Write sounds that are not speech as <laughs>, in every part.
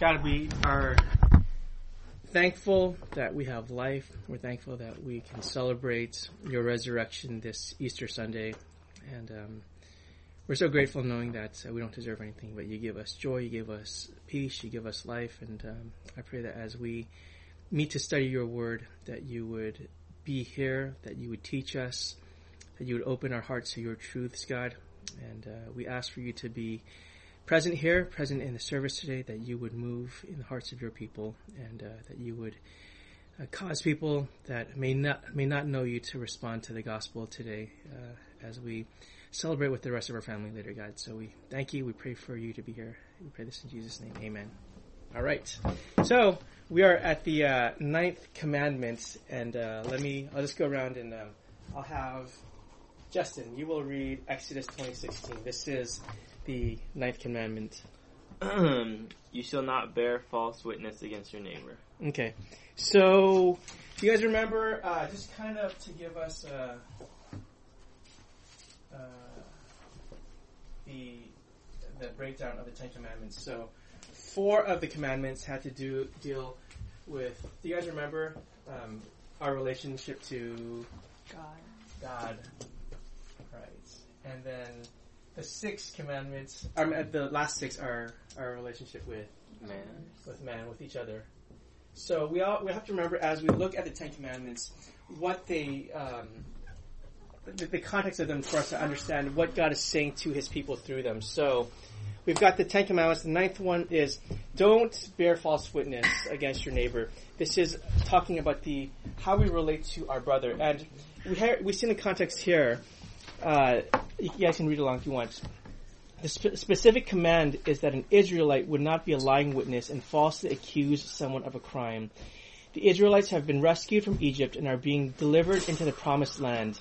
God, we are thankful that we have life. We're thankful that we can celebrate your resurrection this Easter Sunday. And um, we're so grateful knowing that uh, we don't deserve anything, but you give us joy, you give us peace, you give us life. And um, I pray that as we meet to study your word, that you would be here, that you would teach us, that you would open our hearts to your truths, God. And uh, we ask for you to be present here, present in the service today, that you would move in the hearts of your people, and uh, that you would uh, cause people that may not may not know you to respond to the gospel today, uh, as we celebrate with the rest of our family later, God. So we thank you. We pray for you to be here. We pray this in Jesus' name. Amen. All right. So we are at the uh, ninth commandment, and uh, let me. I'll just go around and um, I'll have Justin. You will read Exodus twenty sixteen. This is the ninth commandment. <clears throat> you shall not bear false witness against your neighbor. Okay. So, do you guys remember, uh, just kind of to give us uh, uh, the the breakdown of the Ten Commandments. So, four of the commandments had to do deal with. Do you guys remember um, our relationship to God. God? Right. And then the six commandments. Um, uh, the last six are our relationship with Man. with man, with each other. So we all we have to remember as we look at the Ten Commandments, what they um, the, the context of them for us to understand what God is saying to His people through them. So we've got the Ten Commandments. The ninth one is don't bear false witness against your neighbor. This is talking about the how we relate to our brother, and we we see in the context here. Uh, you guys can read along if you want. The spe- specific command is that an Israelite would not be a lying witness and falsely accuse someone of a crime. The Israelites have been rescued from Egypt and are being delivered into the promised land.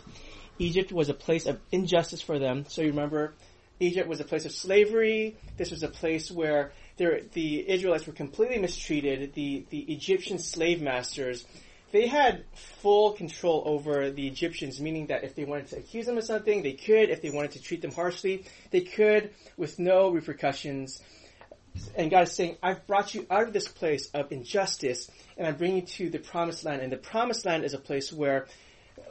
Egypt was a place of injustice for them. So you remember, Egypt was a place of slavery. This was a place where there, the Israelites were completely mistreated. The, the Egyptian slave masters, they had full control over the Egyptians, meaning that if they wanted to accuse them of something, they could. If they wanted to treat them harshly, they could with no repercussions. And God is saying, I've brought you out of this place of injustice and I'm bringing you to the promised land. And the promised land is a place where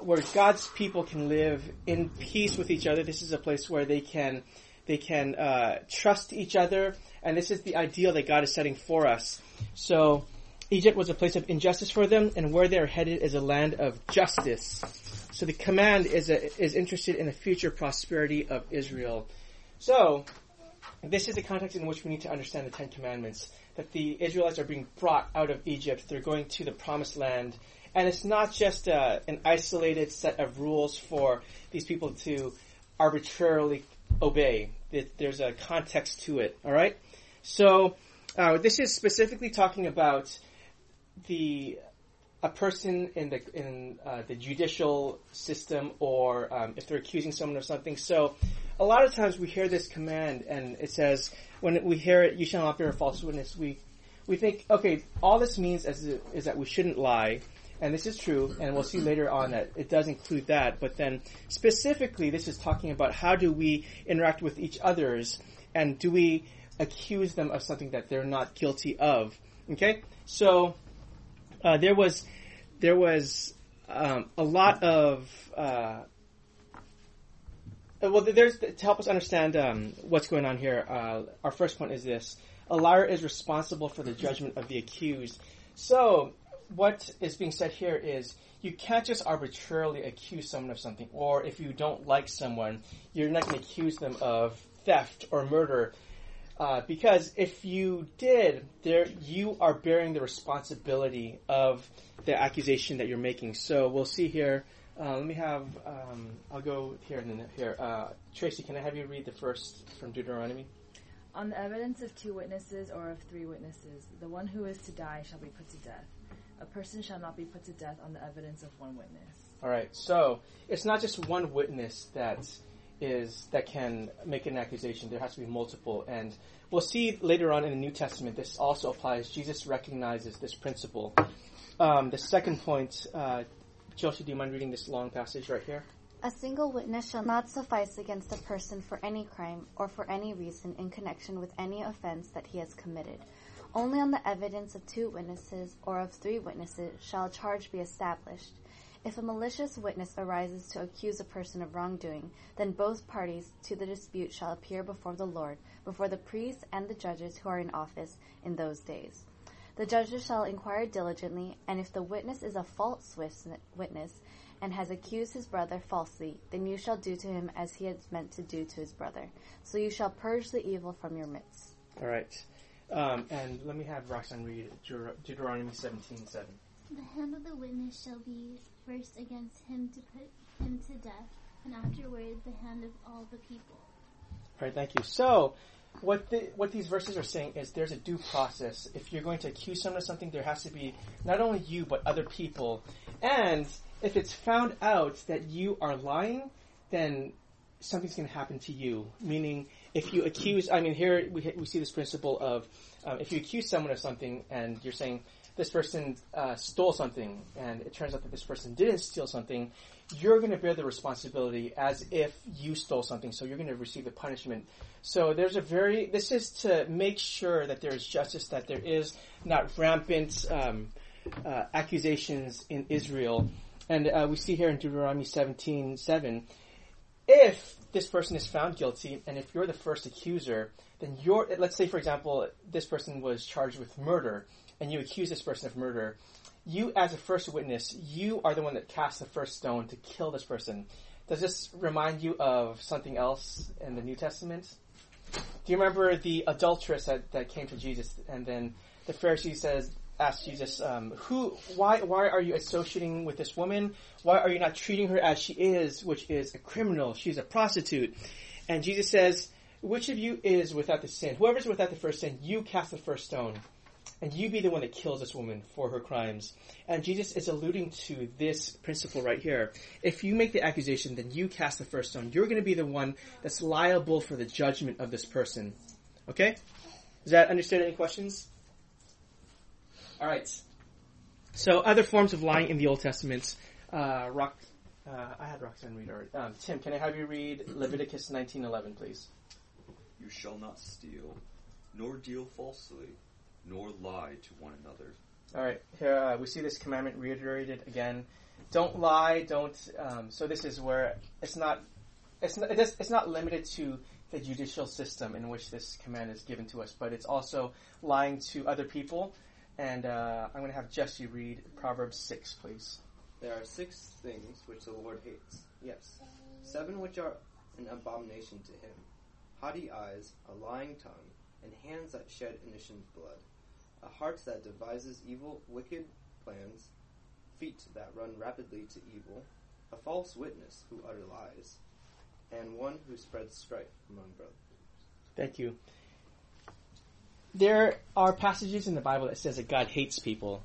where God's people can live in peace with each other. This is a place where they can they can uh, trust each other, and this is the ideal that God is setting for us. So Egypt was a place of injustice for them, and where they're headed is a land of justice. So the command is a, is interested in the future prosperity of Israel. So this is the context in which we need to understand the Ten Commandments. That the Israelites are being brought out of Egypt. They're going to the promised land. And it's not just uh, an isolated set of rules for these people to arbitrarily obey. There's a context to it. All right. So uh, this is specifically talking about the a person in the in uh, the judicial system, or um, if they're accusing someone of something. So a lot of times we hear this command, and it says when we hear it, "You shall not bear false witness." We we think, okay, all this means is, is that we shouldn't lie. And this is true, and we'll see later on that it does include that. But then specifically, this is talking about how do we interact with each others, and do we accuse them of something that they're not guilty of? Okay, so uh, there was there was um, a lot of uh, well, there's to help us understand um, what's going on here. Uh, our first point is this: a liar is responsible for the judgment of the accused. So what is being said here is you can't just arbitrarily accuse someone of something, or if you don't like someone, you're not going to accuse them of theft or murder. Uh, because if you did, there you are bearing the responsibility of the accusation that you're making. So we'll see here. Uh, let me have. Um, I'll go here and then here. Uh, Tracy, can I have you read the first from Deuteronomy? On the evidence of two witnesses or of three witnesses, the one who is to die shall be put to death. A person shall not be put to death on the evidence of one witness. All right. So it's not just one witness that is that can make an accusation. There has to be multiple, and we'll see later on in the New Testament this also applies. Jesus recognizes this principle. Um, the second point, uh, Josie, do you mind reading this long passage right here? A single witness shall not suffice against a person for any crime or for any reason in connection with any offense that he has committed, Only on the evidence of two witnesses or of three witnesses shall a charge be established. If a malicious witness arises to accuse a person of wrongdoing, then both parties to the dispute shall appear before the Lord, before the priests and the judges who are in office in those days. The judges shall inquire diligently, and if the witness is a false witness and has accused his brother falsely, then you shall do to him as he has meant to do to his brother. So you shall purge the evil from your midst. All right. Um, and let me have Roxanne read Deuteronomy 17 7. The hand of the witness shall be first against him to put him to death, and afterward the hand of all the people. All right, thank you. So, what the, what these verses are saying is there's a due process. If you're going to accuse someone of something, there has to be not only you but other people. And if it's found out that you are lying, then something's going to happen to you. Meaning, if you accuse, I mean, here we we see this principle of um, if you accuse someone of something and you're saying this person uh, stole something, and it turns out that this person didn't steal something, you're going to bear the responsibility as if you stole something. So you're going to receive the punishment. So there's a very this is to make sure that there is justice, that there is not rampant um, uh, accusations in Israel. And uh, we see here in Deuteronomy 17, 7, if this person is found guilty, and if you're the first accuser, then you're, let's say for example, this person was charged with murder, and you accuse this person of murder, you as a first witness, you are the one that casts the first stone to kill this person. Does this remind you of something else in the New Testament? Do you remember the adulteress that, that came to Jesus and then the Pharisee says, asked Jesus, um, who, why, why are you associating with this woman? Why are you not treating her as she is, which is a criminal? She's a prostitute. And Jesus says, which of you is without the sin? Whoever's without the first sin, you cast the first stone. And you be the one that kills this woman for her crimes. And Jesus is alluding to this principle right here. If you make the accusation, then you cast the first stone. You're going to be the one that's liable for the judgment of this person. Okay? Is that understood? Any questions? All right. So other forms of lying in the Old Testament. Uh, Rock, uh, I had Roxanne read already. Um, Tim, can I have you read Leviticus 19:11, please? You shall not steal, nor deal falsely, nor lie to one another. All right. Here uh, we see this commandment reiterated again. Don't lie. Don't. Um, so this is where it's not. It's not. It's not limited to the judicial system in which this command is given to us, but it's also lying to other people and uh, I'm going to have Jesse read Proverbs 6, please. There are six things which the Lord hates. Yes. Seven which are an abomination to him haughty eyes, a lying tongue, and hands that shed innocent blood, a heart that devises evil, wicked plans, feet that run rapidly to evil, a false witness who utter lies, and one who spreads strife among brothers. Thank you there are passages in the Bible that says that God hates people,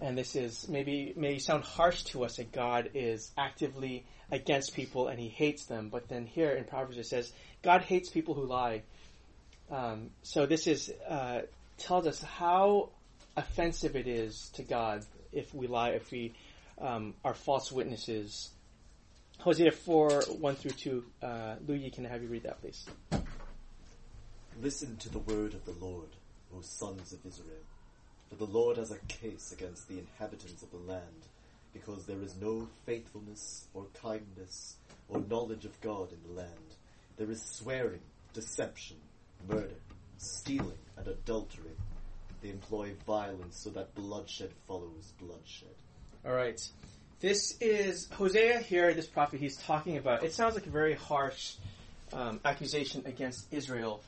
and this is maybe may sound harsh to us that God is actively against people and He hates them. But then here in Proverbs it says God hates people who lie. Um, so this is uh, tells us how offensive it is to God if we lie, if we um, are false witnesses. Hosea 4, 1 through 2. Uh, can I have you read that, please? Listen to the word of the Lord, O sons of Israel. For the Lord has a case against the inhabitants of the land, because there is no faithfulness or kindness or knowledge of God in the land. There is swearing, deception, murder, stealing, and adultery. They employ violence so that bloodshed follows bloodshed. All right. This is Hosea here, this prophet he's talking about. It sounds like a very harsh um, accusation against Israel.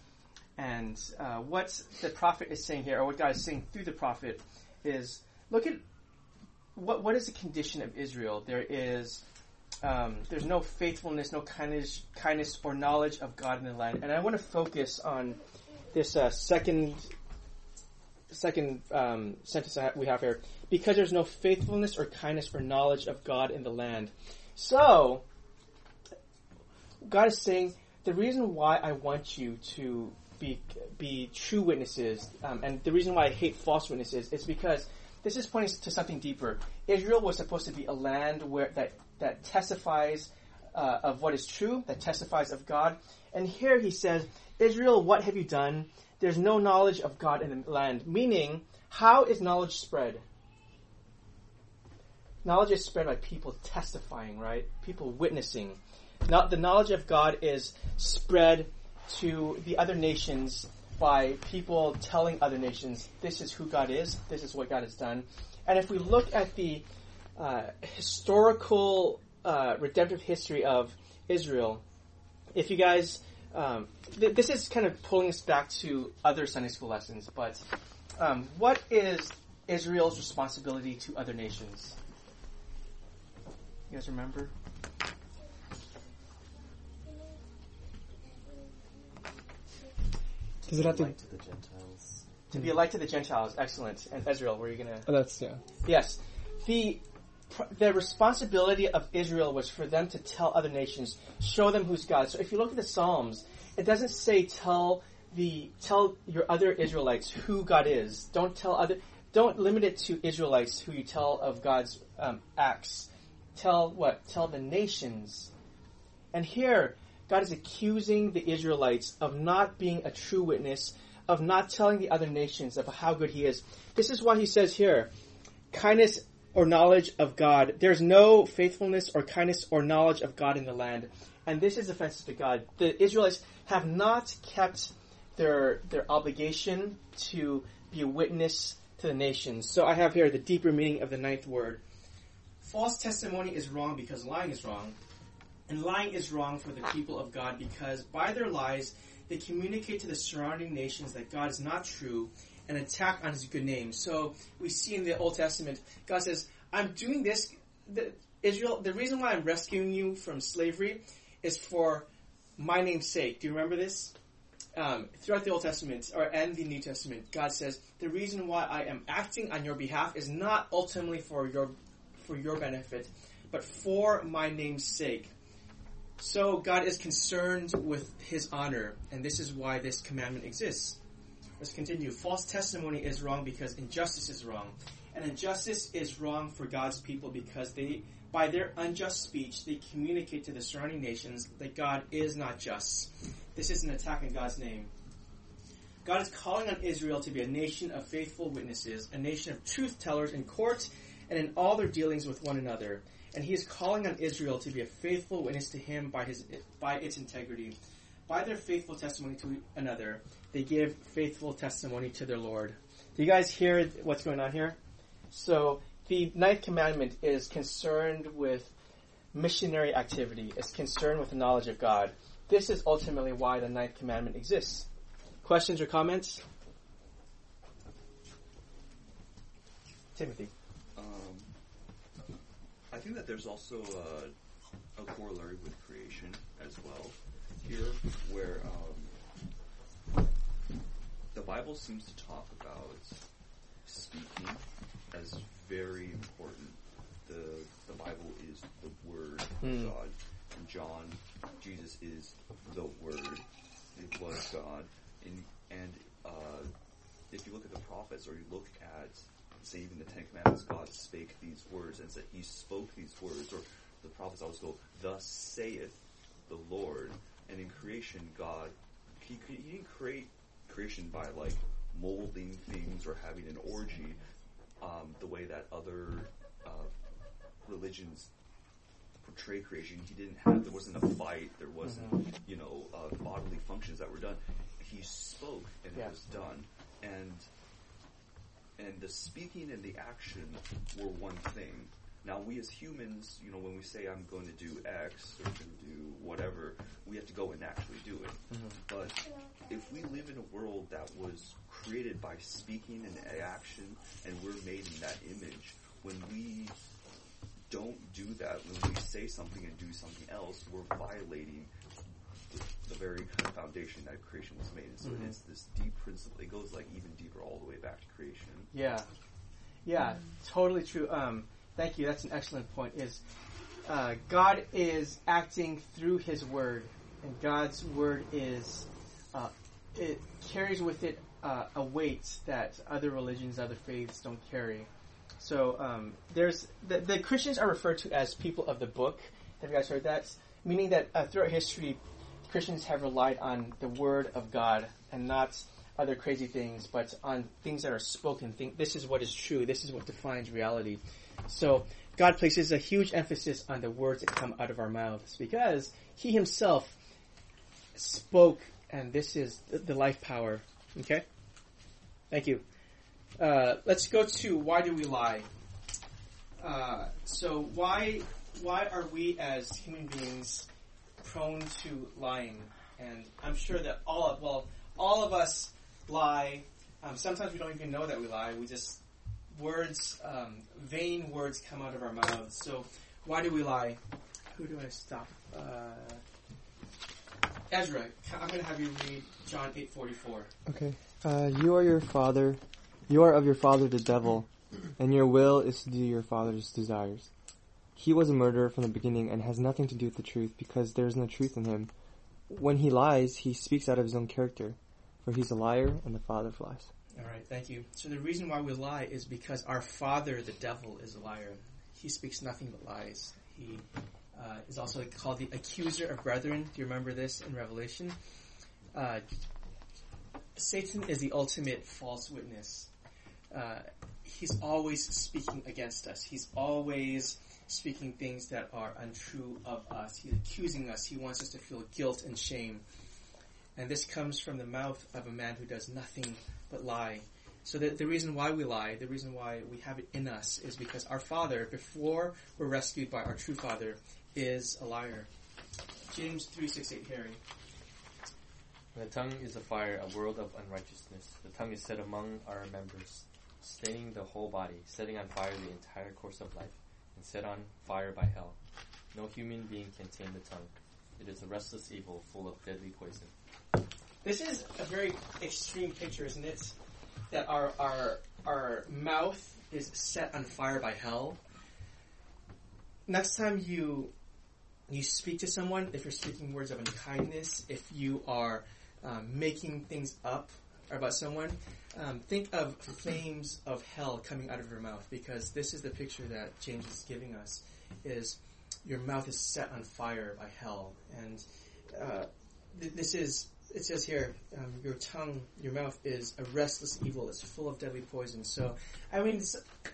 And uh, what the prophet is saying here, or what God is saying through the prophet, is look at what what is the condition of Israel. There is um, there's no faithfulness, no kindness, kindness or knowledge of God in the land. And I want to focus on this uh, second second um, sentence we have here, because there's no faithfulness or kindness or knowledge of God in the land. So God is saying the reason why I want you to be be true witnesses. Um, and the reason why I hate false witnesses is because this is pointing to something deeper. Israel was supposed to be a land where that that testifies uh, of what is true, that testifies of God. And here he says, Israel, what have you done? there's no knowledge of God in the land. Meaning, how is knowledge spread? Knowledge is spread by people testifying, right? People witnessing. Not the knowledge of God is spread to the other nations by people telling other nations, this is who God is, this is what God has done. And if we look at the uh, historical uh, redemptive history of Israel, if you guys, um, th- this is kind of pulling us back to other Sunday school lessons, but um, what is Israel's responsibility to other nations? You guys remember? Does it have to? Light to the Gentiles. To be a light to the Gentiles. Excellent. And Israel, were you gonna? Oh, that's yeah. Yes. The the responsibility of Israel was for them to tell other nations, show them who's God. So if you look at the Psalms, it doesn't say tell the tell your other Israelites who God is. Don't tell other. Don't limit it to Israelites who you tell of God's um, acts. Tell what? Tell the nations. And here, God is accusing the Israelites of not being a true witness, of not telling the other nations of how good He is. This is why He says here, kindness or knowledge of God. There's no faithfulness or kindness or knowledge of God in the land. And this is offensive to God. The Israelites have not kept their their obligation to be a witness to the nations. So I have here the deeper meaning of the ninth word. False testimony is wrong because lying is wrong. And lying is wrong for the people of God because by their lies they communicate to the surrounding nations that God is not true and attack on his good name. So we see in the Old Testament, God says, I'm doing this, the, Israel, the reason why I'm rescuing you from slavery is for my name's sake. Do you remember this? Um, throughout the Old Testament or and the New Testament, God says the reason why I am acting on your behalf is not ultimately for your for your benefit, but for my name's sake. So God is concerned with His honor, and this is why this commandment exists. Let's continue. False testimony is wrong because injustice is wrong. And injustice is wrong for God's people because they, by their unjust speech, they communicate to the surrounding nations that God is not just. This is an attack on God's name. God is calling on Israel to be a nation of faithful witnesses, a nation of truth tellers in court and in all their dealings with one another. And he is calling on Israel to be a faithful witness to him by his by its integrity. By their faithful testimony to another, they give faithful testimony to their Lord. Do you guys hear what's going on here? So the ninth commandment is concerned with missionary activity. It's concerned with the knowledge of God. This is ultimately why the ninth commandment exists. Questions or comments? Timothy. Um, I think that there's also a, a corollary with creation as well here, where um, the Bible seems to talk about speaking as very important. The the Bible is the Word Hmm. of God. And John, Jesus is the Word. It was God. And, and uh, if you look at the prophets or you look at, say, even the Ten Commandments, God spake these words and said He spoke these words. Or the prophets always go, Thus saith the Lord. And in creation, God, He, he didn't create creation by like molding things or having an orgy um, the way that other uh, religions portray creation. He didn't have, there wasn't a fight, there wasn't, you know, uh, bodily functions that were done. He spoke and Yeah. it was done. And, and the speaking and the action were one thing. Now we as humans, you know, when we say I'm going to do X or to do whatever, we have to go and actually do it. But if we live in a world that was created by speaking and action, and we're made in that image, when we don't do that, when we say something and do something else, we're violating the, the very kind of foundation that creation was made. And so Mhm. it's this deep principle. It goes like even deeper all the way back to creation. Yeah, yeah, totally true. Um, thank you. That's an excellent point. Is uh, God is acting through His Word, and God's Word is uh, it carries with it uh, a weight that other religions, other faiths don't carry. So um, there's the, the Christians are referred to as people of the book. Have you guys heard that? Meaning that uh, throughout history, Christians have relied on the Word of God and not other crazy things, but on things that are spoken. Think this is what is true. This is what defines reality. So God places a huge emphasis on the words that come out of our mouths because He Himself spoke, and this is the, life power. Okay. Thank you. Uh, let's go to why do we lie? Uh, so why why are we as human beings prone to lying? And I'm sure that all of well all of us lie. Um, sometimes we don't even know that we lie. We just words, um, vain words come out of our mouths. So why do we lie? Who do I stop? Uh, Ezra, I'm going to have you read John 8:44. Okay. Uh, you are your father. You are of your father the devil, and your will is to do your father's desires. He was a murderer from the beginning and has nothing to do with the truth because there is no truth in him. When he lies, he speaks out of his own character, for he's a liar and the father of lies. All right, thank you. So the reason why we lie is because our father, the devil, is a liar. He speaks nothing but lies. He uh, is also called the accuser of brethren. Do you remember this in Revelation? Uh, Satan is the ultimate false witness. Uh, he's always speaking against us. He's always speaking things that are untrue of us. He's accusing us. He wants us to feel guilt and shame. And this comes from the mouth of a man who does nothing but lie. So the, the reason why we lie, the reason why we have it in us, is because our Father, before we're rescued by our true Father, is a liar. James 3, 6, 8, Harry. The tongue is a fire, a world of unrighteousness. The tongue is set among our members, staining the whole body, setting on fire the entire course of life, and set on fire by hell. No human being can tame the tongue. It is a restless evil full of deadly poison. This is a very extreme picture, isn't it? That our our our mouth is set on fire by hell. Next time you you speak to someone, if you're speaking words of unkindness, if you are um, making things up about someone, um, think of flames of hell coming out of your mouth because this is the picture that James is giving us: is your mouth is set on fire by hell, and uh, th- this is it says here, um, your tongue, your mouth is a restless evil. It's full of deadly poison. So, I mean,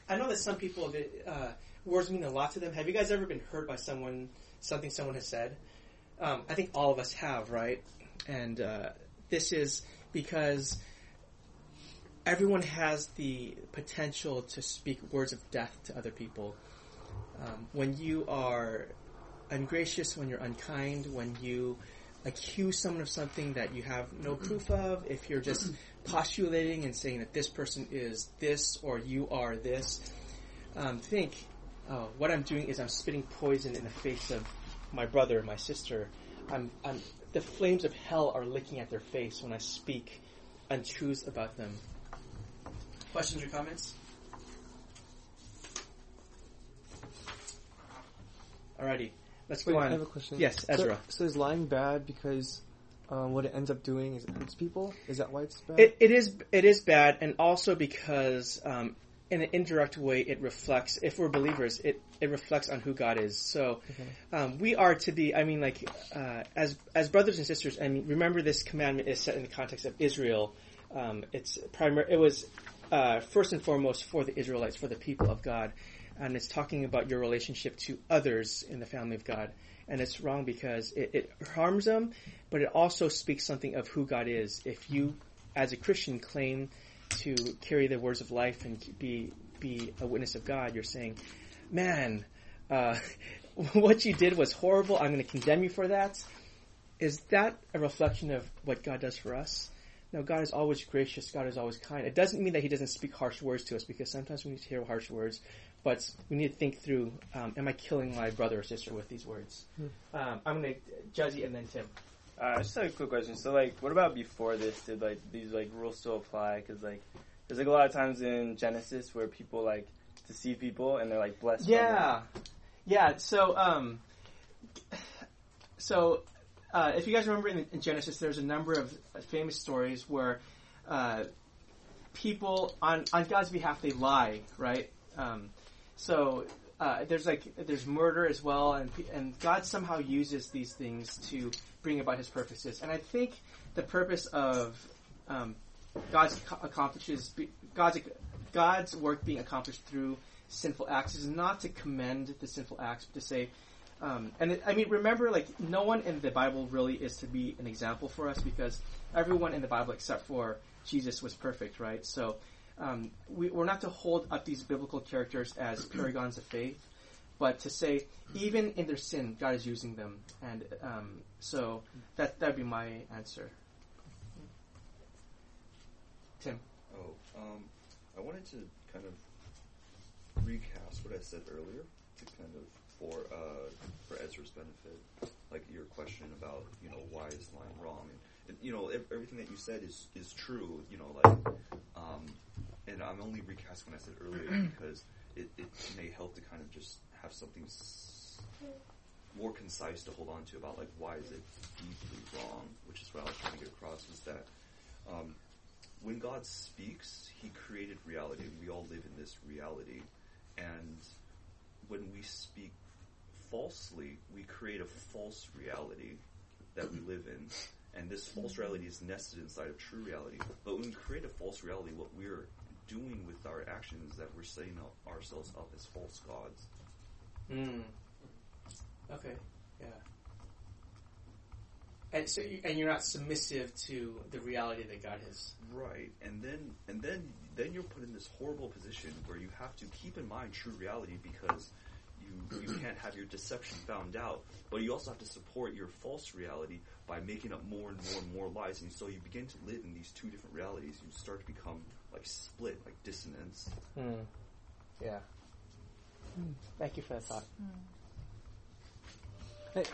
I know that some people, uh, words mean a lot to them. Have you guys ever been hurt by someone, something someone has said? Um, I think all of us have, right? And uh, this is because everyone has the potential to speak words of death to other people. Um, when you are ungracious, when you're unkind, when you accuse someone of something that you have no proof of, if you're just <clears throat> postulating and saying that this person is this or you are this, um, think, oh, what I'm doing is I'm spitting poison in the face of my brother, my sister. I'm, I'm, the flames of hell are licking at their face when I speak untruths about them. Questions or comments? Alrighty, let's go on. I have a question. Yes, Ezra. So, so is lying bad because um, what it ends up doing is it hurts people? Is that why it's bad? It, it is it is bad, and also because um, in an indirect way it reflects. If we're believers, it it reflects on who God is. So um, we are to be. I mean, like uh, as as brothers and sisters. I mean, remember this commandment is set in the context of Israel. Um, it's primary. It was uh, first and foremost for the Israelites, for the people of God, and it's talking about your relationship to others in the family of God. And it's wrong because it, it harms them, but it also speaks something of who God is. If you, as a Christian, claim to carry the words of life and be be a witness of God, you're saying, "Man, uh, <laughs> what you did was horrible. I'm going to condemn you for that." Is that a reflection of what God does for us? No, God is always gracious. God is always kind. It doesn't mean that He doesn't speak harsh words to us because sometimes we need to hear harsh words, but we need to think through: um, Am I killing my brother or sister with these words? Um, I'm going to Juzzy and then Tim. Uh, just a quick question. So, like, what about before this? Did like these like rules still apply? Because like, there's like a lot of times in Genesis where people like deceive people and they're like blessed. from it. Yeah, yeah. So, um, so uh, if you guys remember in, in Genesis, there's a number of famous stories where uh, people on on God's behalf they lie, right? Um, so uh, there's like there's murder as well, and and God somehow uses these things to bring about His purposes. And I think the purpose of um, God's ac- accomplishes God's God's work being accomplished through sinful acts is not to commend the sinful acts, but to say, um, and it, I mean, remember, like no one in the Bible really is to be an example for us because everyone in the Bible except for Jesus was perfect, right? So um, we, we're not to hold up these biblical characters as <clears throat> paragons of faith, but to say even in their sin, God is using them, and um, so that that would be my answer. Tim. Oh, um, I wanted to kind of recast what I said earlier to kind of for uh, for Ezra's benefit, like your question about you know why is lying wrong, and, and you know ev- everything that you said is is true. You know, like, um, and I'm only recasting what I said earlier <clears throat> because it, it may help to kind of just have something s- more concise to hold on to about like why is it deeply wrong, which is what I was trying to get across is that. Um, when God speaks, He created reality, and we all live in this reality. And when we speak falsely, we create a false reality that we live in. And this false reality is nested inside of true reality. But when we create a false reality, what we're doing with our actions that we're setting up ourselves up as false gods. Mm. Okay. Yeah. And so, you, and you're not submissive to the reality that God has. Right, and then and then then you're put in this horrible position where you have to keep in mind true reality because you you <clears throat> can't have your deception found out, but you also have to support your false reality by making up more and more and more lies, and so you begin to live in these two different realities. You start to become like split, like dissonance. Mm. Yeah. Thank you for that thought. Hey,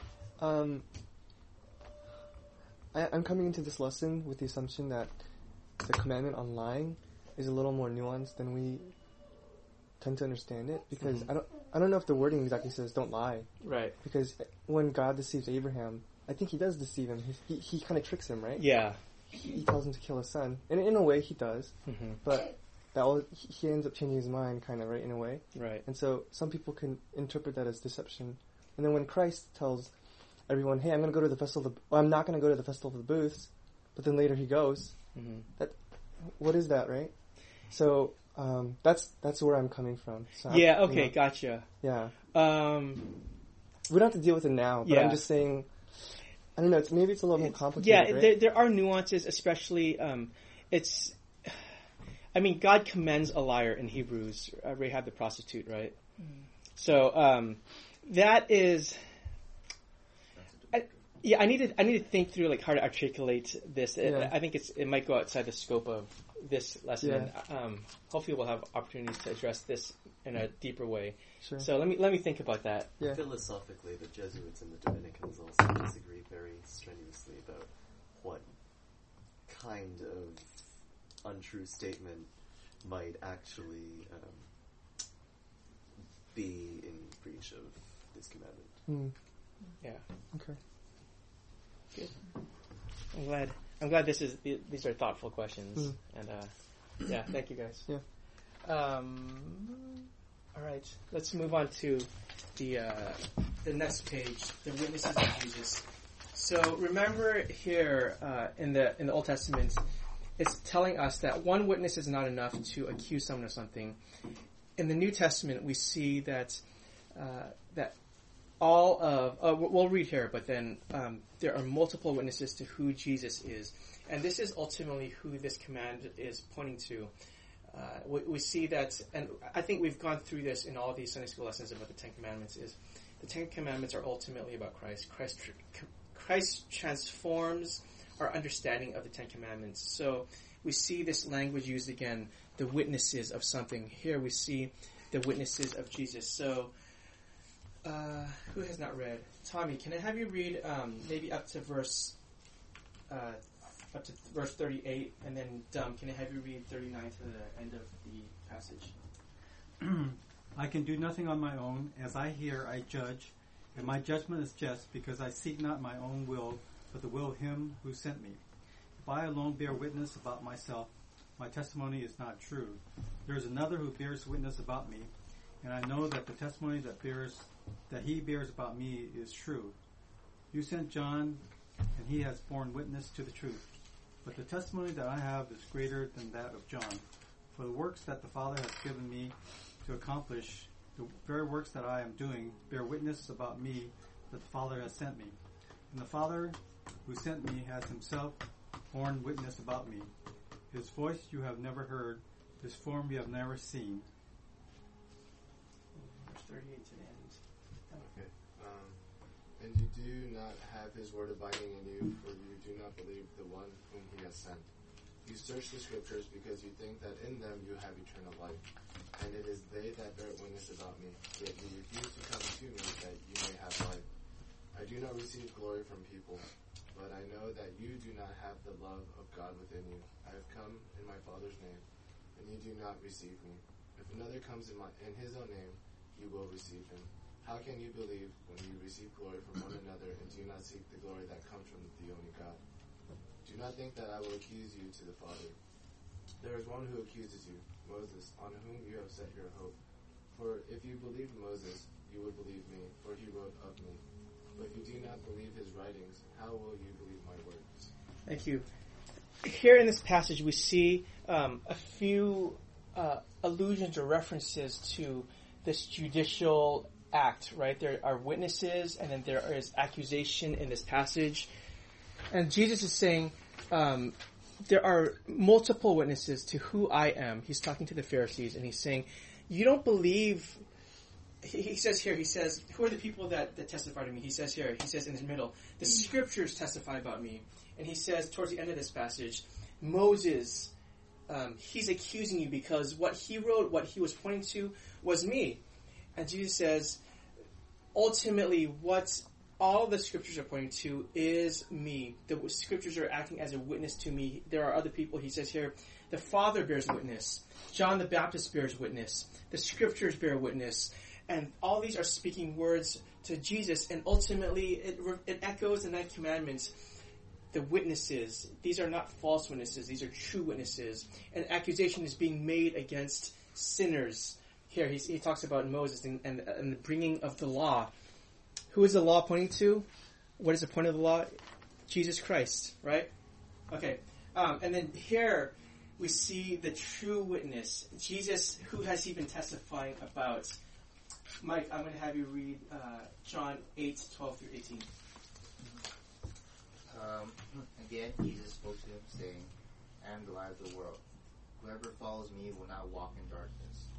um, I, I'm coming into this lesson with the assumption that the commandment on lying is a little more nuanced than we tend to understand it because Mhm. I don't I don't know if the wording exactly says don't lie Right. because when God deceives Abraham, I think he does deceive him. He he, he kind of tricks him, right? Yeah. He, tells him to kill his son, and in a way he does, hmm but that will, he ends up changing his mind, kind of right in a way. Right. And so some people can interpret that as deception. And then when Christ tells everyone, "Hey, I'm going to go to the festival of the, well, I'm not going to go to the festival of the booths," but then later he goes, hmm what is that, right? So um, that's that's where I'm coming from. So I'm- Yeah. you Okay. know, Gotcha. yeah. Um, We don't have to deal with it now, but Yeah. I'm just saying. I don't know. It's, maybe it's a little more yeah. complicated. right? There, there are nuances, especially. Um, it's. <sighs> I mean, God commends a liar in Hebrews, uh, Rahab the prostitute, right? So um, that is. I, yeah, I need to I need to think through like how to articulate this. It- Yeah. I think it's it might go outside the scope of this lesson. Yeah. And, um, hopefully, we'll have opportunities to address this in a deeper way. Sure. So let me let me think about that. Yeah. Philosophically, the Jesuits and the Dominicans also disagree very strenuously about what kind of untrue statement might actually um, be in breach of this commandment. Hmm. Yeah. Okay. Good. I'm glad. I'm glad this is these are thoughtful questions, Mm. and uh, yeah, thank you guys. Yeah. Um, all right, let's move on to the uh, the next page, the witnesses of Jesus. So remember here uh, in the in the Old Testament, it's telling us that one witness is not enough to accuse someone of something. In the New Testament, we see that uh, that all of uh, we'll read here, but then um, there are multiple witnesses to who Jesus is, and this is ultimately who this command is pointing to. Uh, we, we see that, and I think we've gone through this in all these Sunday school lessons about the Ten Commandments. Is the Ten Commandments are ultimately about Christ. Christ, Christ transforms our understanding of the Ten Commandments. So we see this language used again, the witnesses of something. Here we see the witnesses of Jesus. So. Uh, who has not read? Tommy, can I have you read um, maybe up to verse uh, up to verse thirty-eight, and then Dum, can I have you read thirty-nine to the end of the passage? <clears throat> I can do nothing on my own. As I hear, I judge, and my judgment is just, because I seek not my own will, but the will of him who sent me. If I alone bear witness about myself, my testimony is not true. There is another who bears witness about me, and I know that the testimony that bears that he bears about me is true. You sent John, and he has borne witness to the truth. But the testimony that I have is greater than that of John. For the works that the Father has given me to accomplish, the very works that I am doing, bear witness about me that the Father has sent me. And the Father who sent me has himself borne witness about me. His voice you have never heard, his form you have never seen. Verse 38 to the end. Okay. Um, and you do not have his word abiding in you, for you do not believe the one whom he has sent. You search the scriptures because you think that in them you have eternal life, and it is they that bear witness about me. Yet you refuse to come to me that you may have life. I do not receive glory from people, but I know that you do not have the love of God within you. I have come in my Father's name, and you do not receive me. If another comes in, my, in his own name, you will receive him. How can you believe when you receive glory from one another and do not seek the glory that comes from the only God? Do not think that I will accuse you to the Father. There is one who accuses you, Moses, on whom you have set your hope. For if you believed Moses, you would believe me, for he wrote of me. But if you do not believe his writings, how will you believe my words? Thank you. Here in this passage, we see um, a few uh, allusions or references to this judicial act, right? There are witnesses, and then there is accusation in this passage. And Jesus is saying, um, there are multiple witnesses to who I am. He's talking to the Pharisees, and he's saying, you don't believe. He, says here, he says, who are the people that, that testify to me? He says here, he says in the middle, the scriptures testify about me. And he says towards the end of this passage, Moses, um, he's accusing you because what he wrote, what he was pointing to, was me. And Jesus says, ultimately, what all the scriptures are pointing to is me. The scriptures are acting as a witness to me. There are other people, he says here, the Father bears witness. John the Baptist bears witness. The scriptures bear witness. And all these are speaking words to Jesus, and ultimately it, it echoes the Nine Commandments. The witnesses, these are not false witnesses, these are true witnesses. An accusation is being made against sinners. Here he, talks about Moses and, and, and the bringing of the law. Who is the law pointing to? What is the point of the law? Jesus Christ, right? Okay. Um, and then here we see the true witness. Jesus, who has he been testifying about? Mike, I'm going to have you read uh, John 8, 12 through 18. Um, again, Jesus spoke to him, saying, I am the light of the world. Whoever follows me will not walk in darkness,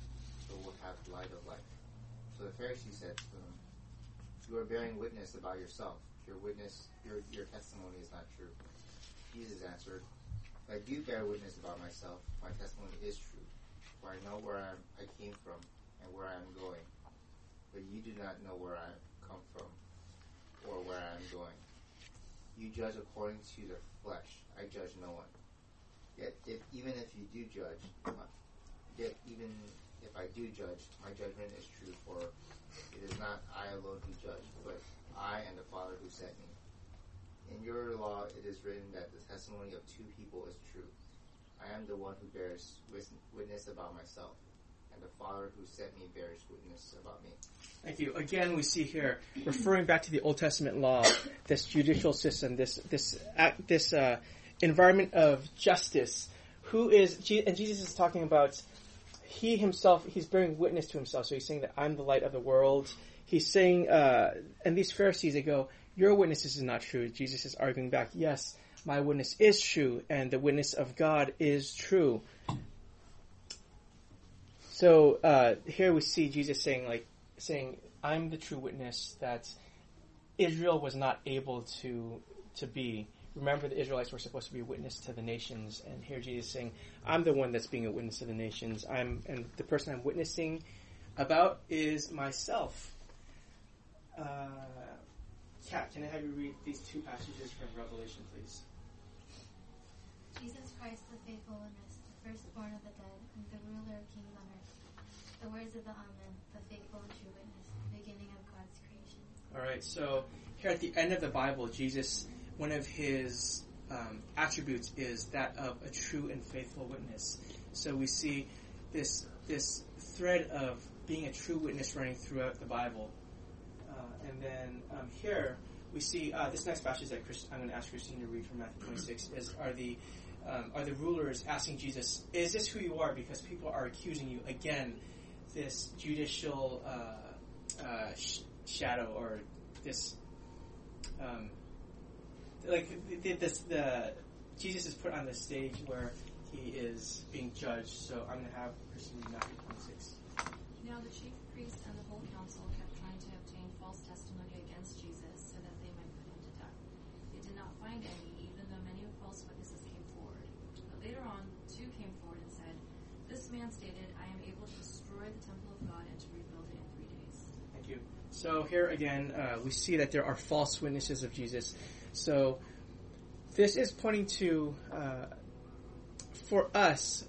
will have the light of life. So the Pharisee said to him, You are bearing witness about yourself. Your witness, your, your testimony is not true. Jesus answered, I do bear witness about myself, my testimony is true, for I know where I'm, I came from and where I am going. But you do not know where I come from or where I am going. You judge according to the flesh. I judge no one. Yet, if even if you do judge, yet even if I do judge, my judgment is true. For it is not I alone who judge, but I and the Father who sent me. In your law, it is written that the testimony of two people is true. I am the one who bears witness about myself, and the Father who sent me bears witness about me. Thank you. Again, we see here, referring back to the Old Testament law, <coughs> this judicial system, this this act, this uh, environment of justice. Who is and Jesus is talking about he himself? He's bearing witness to himself. So he's saying that I'm the light of the world. He's saying, uh, and these Pharisees they go, "Your witness is not true." Jesus is arguing back, "Yes, my witness is true, and the witness of God is true." So uh, here we see Jesus saying, like, saying, "I'm the true witness that Israel was not able to to be." Remember, the Israelites were supposed to be a witness to the nations, and here Jesus is saying, "I'm the one that's being a witness to the nations. I'm, and the person I'm witnessing about is myself." Uh, Kat, can I have you read these two passages from Revelation, please? Jesus Christ, the faithful witness, the firstborn of the dead, and the ruler of kings on earth. The words of the Amen, the faithful and true witness, the beginning of God's creation. All right, so here at the end of the Bible, Jesus, one of his um, attributes is that of a true and faithful witness. So we see this this thread of being a true witness running throughout the Bible. Uh, and then um, here we see uh, this next passage that I'm going to ask Christine to read from Matthew 26 is are the um, are the rulers asking Jesus, "Is this who you are?" Because people are accusing you again, this judicial uh, uh, sh- shadow or this um, like the, this the Jesus is put on the stage where he is being judged. So I'm going to have read Matthew 26. Now the chief priests and the whole council kept trying to obtain false testimony against Jesus so that they might put him to death. They did not find any, even though many false witnesses came forward. But later on, two came forward and said, This man stated, I am able to destroy the temple of God and to rebuild it in three days. Thank you. So here again, uh, we see that there are false witnesses of Jesus. So this is pointing to, uh, for us,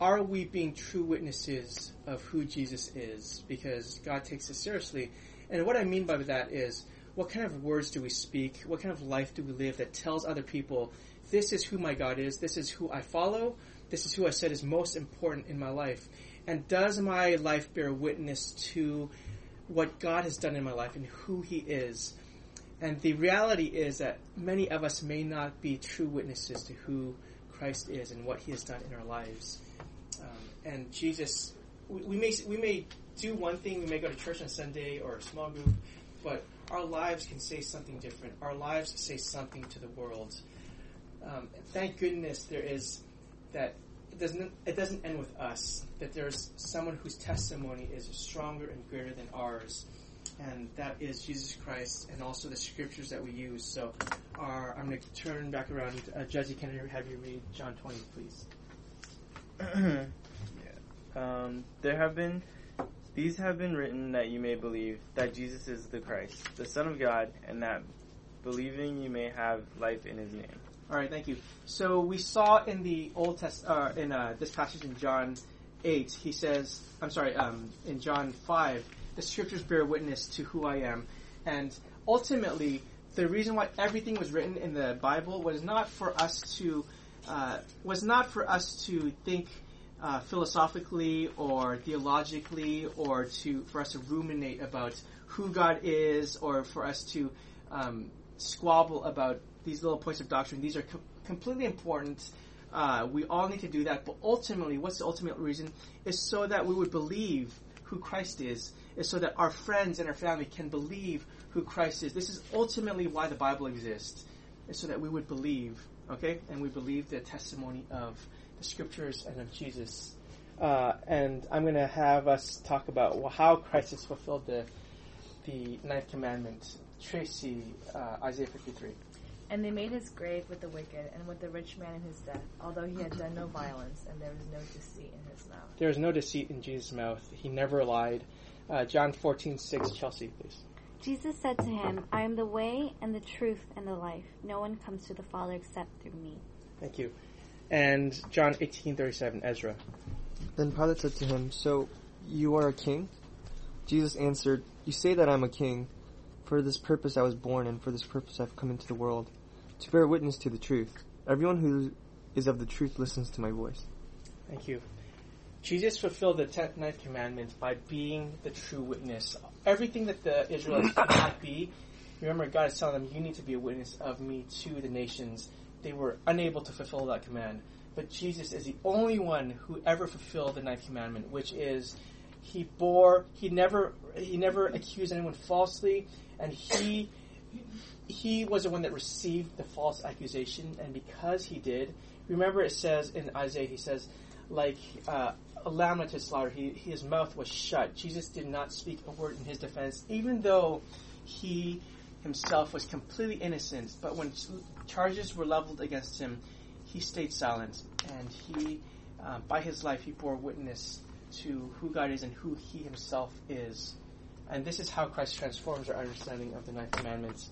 are we being true witnesses of who Jesus is? Because God takes us seriously. And what I mean by that is, what kind of words do we speak? What kind of life do we live that tells other people, this is who my God is, this is who I follow, this is who I said is most important in my life? And does my life bear witness to what God has done in my life and who He is? And the reality is that many of us may not be true witnesses to who Christ is and what He has done in our lives. Um, and Jesus, we, we, may we may do one thing, we may go to church on Sunday or a small group, but our lives can say something different. Our lives say something to the world. Um, thank goodness there is that it doesn't it doesn't end with us. That there's someone whose testimony is stronger and greater than ours, and that is Jesus Christ, and also the scriptures that we use. So, our, I'm going to turn back around. Uh, Judge, can I have you read John 20, please? yeah. <clears throat> Um, there have been these have been written that you may believe that Jesus is the Christ, the Son of God, and that believing you may have life in His name. All right, thank you. So we saw in the Old Test, uh, in uh, this passage in John eight, he says, I'm sorry, um, in John five, the scriptures bear witness to who I am, and ultimately, the reason why everything was written in the Bible was not for us to uh, was not for us to think uh, philosophically or theologically or to for us to ruminate about who God is or for us to um, squabble about these little points of doctrine. These are co- completely important. Uh, we all need to do that, but ultimately, what's the ultimate reason? Is so that we would believe who Christ is, is so that our friends and our family can believe who Christ is. This is ultimately why the Bible exists, is so that we would believe, okay? And we believe the testimony of the scriptures and of Jesus. Uh, and I'm going to have us talk about well, how Christ has fulfilled the the ninth commandment. Tracy, uh, Isaiah 53. And they made his grave with the wicked and with the rich man in his death, although he had done no violence and there was no deceit in his mouth. There is no deceit in Jesus' mouth. He never lied. Uh, John 14, 6. Chelsea, please. Jesus said to him, I am the way and the truth and the life. No one comes to the Father except through me. Thank you. And John 18, 37. Ezra. Then Pilate said to him, So you are a king? Jesus answered, You say that I am a king. For this purpose I was born, and for this purpose I have come into the world, to bear witness to the truth. Everyone who is of the truth listens to my voice. Thank you. Jesus fulfilled the tenth, ninth commandment by being the true witness. Everything that the Israelites could not be, remember God is telling them, you need to be a witness of me to the nations. They were unable to fulfill that command. But Jesus is the only one who ever fulfilled the ninth commandment, which is he bore, he never, he never accused anyone falsely, and he, he was the one that received the false accusation, and because he did, remember it says in Isaiah, he says, like uh, a lamb to slaughter, he, his mouth was shut. Jesus did not speak a word in his defense, even though he himself was completely innocent. But when charges were leveled against him, he stayed silent, and he, uh, by his life, he bore witness to who God is and who he himself is. And this is how Christ transforms our understanding of the ninth commandments.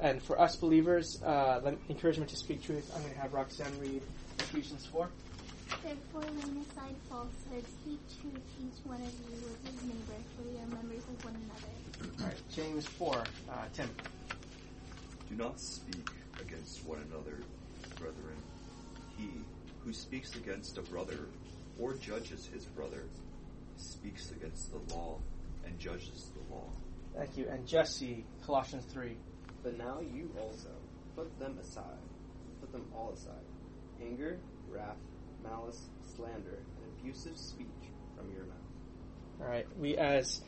And for us believers, uh, encouragement to speak truth, I'm going to have Roxanne read Ephesians 4. Therefore, laying aside falsehoods, speak truth each one of you with his neighbor, for we are members of one another. All right, James 4. Uh, Tim. Do not speak against one another, brethren. He who speaks against a brother or judges his brother speaks against the law and judges the law. Thank you. And Jesse, Colossians 3. But now you also put them aside, put them all aside anger, wrath, malice, slander, and abusive speech from your mouth. All right, we as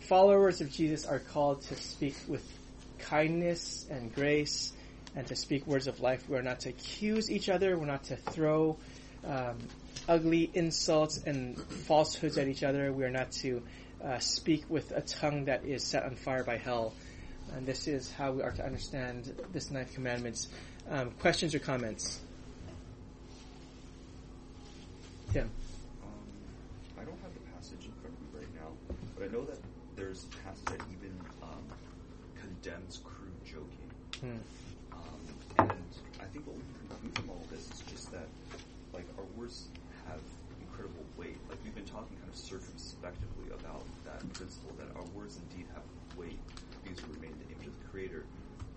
followers of Jesus are called to speak with kindness and grace and to speak words of life. We're not to accuse each other. We're not to throw um, ugly insults and falsehoods at each other. We are not to uh, speak with a tongue that is set on fire by hell. And this is how we are to understand this ninth commandment. Um, questions or comments? Tim. Um, I don't have the passage in front of me right now, but I know that there's a passage that even um, condemns crude joking. Hmm. Um, and I think what we can conclude from all of this is just that, like, our words have incredible weight. Like, we've been talking kind of circumspectively about that principle that our words indeed have weight because we're made in the image of the Creator,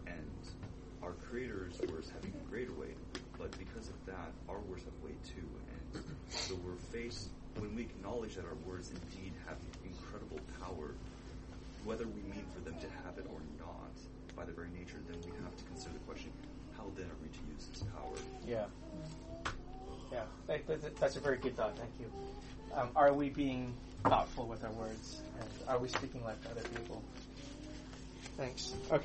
and our Creator's words have even greater weight. But because of that, our words have weight too, so we're faced when we acknowledge that our words indeed have incredible power, whether we mean for them to have it or not, by their very nature, then we have to consider the question: How then are we to use this power? Yeah. Yeah, that, that, that's a very good thought. Thank you. Um, are we being thoughtful with our words? And are we speaking like other people? Thanks. Okay.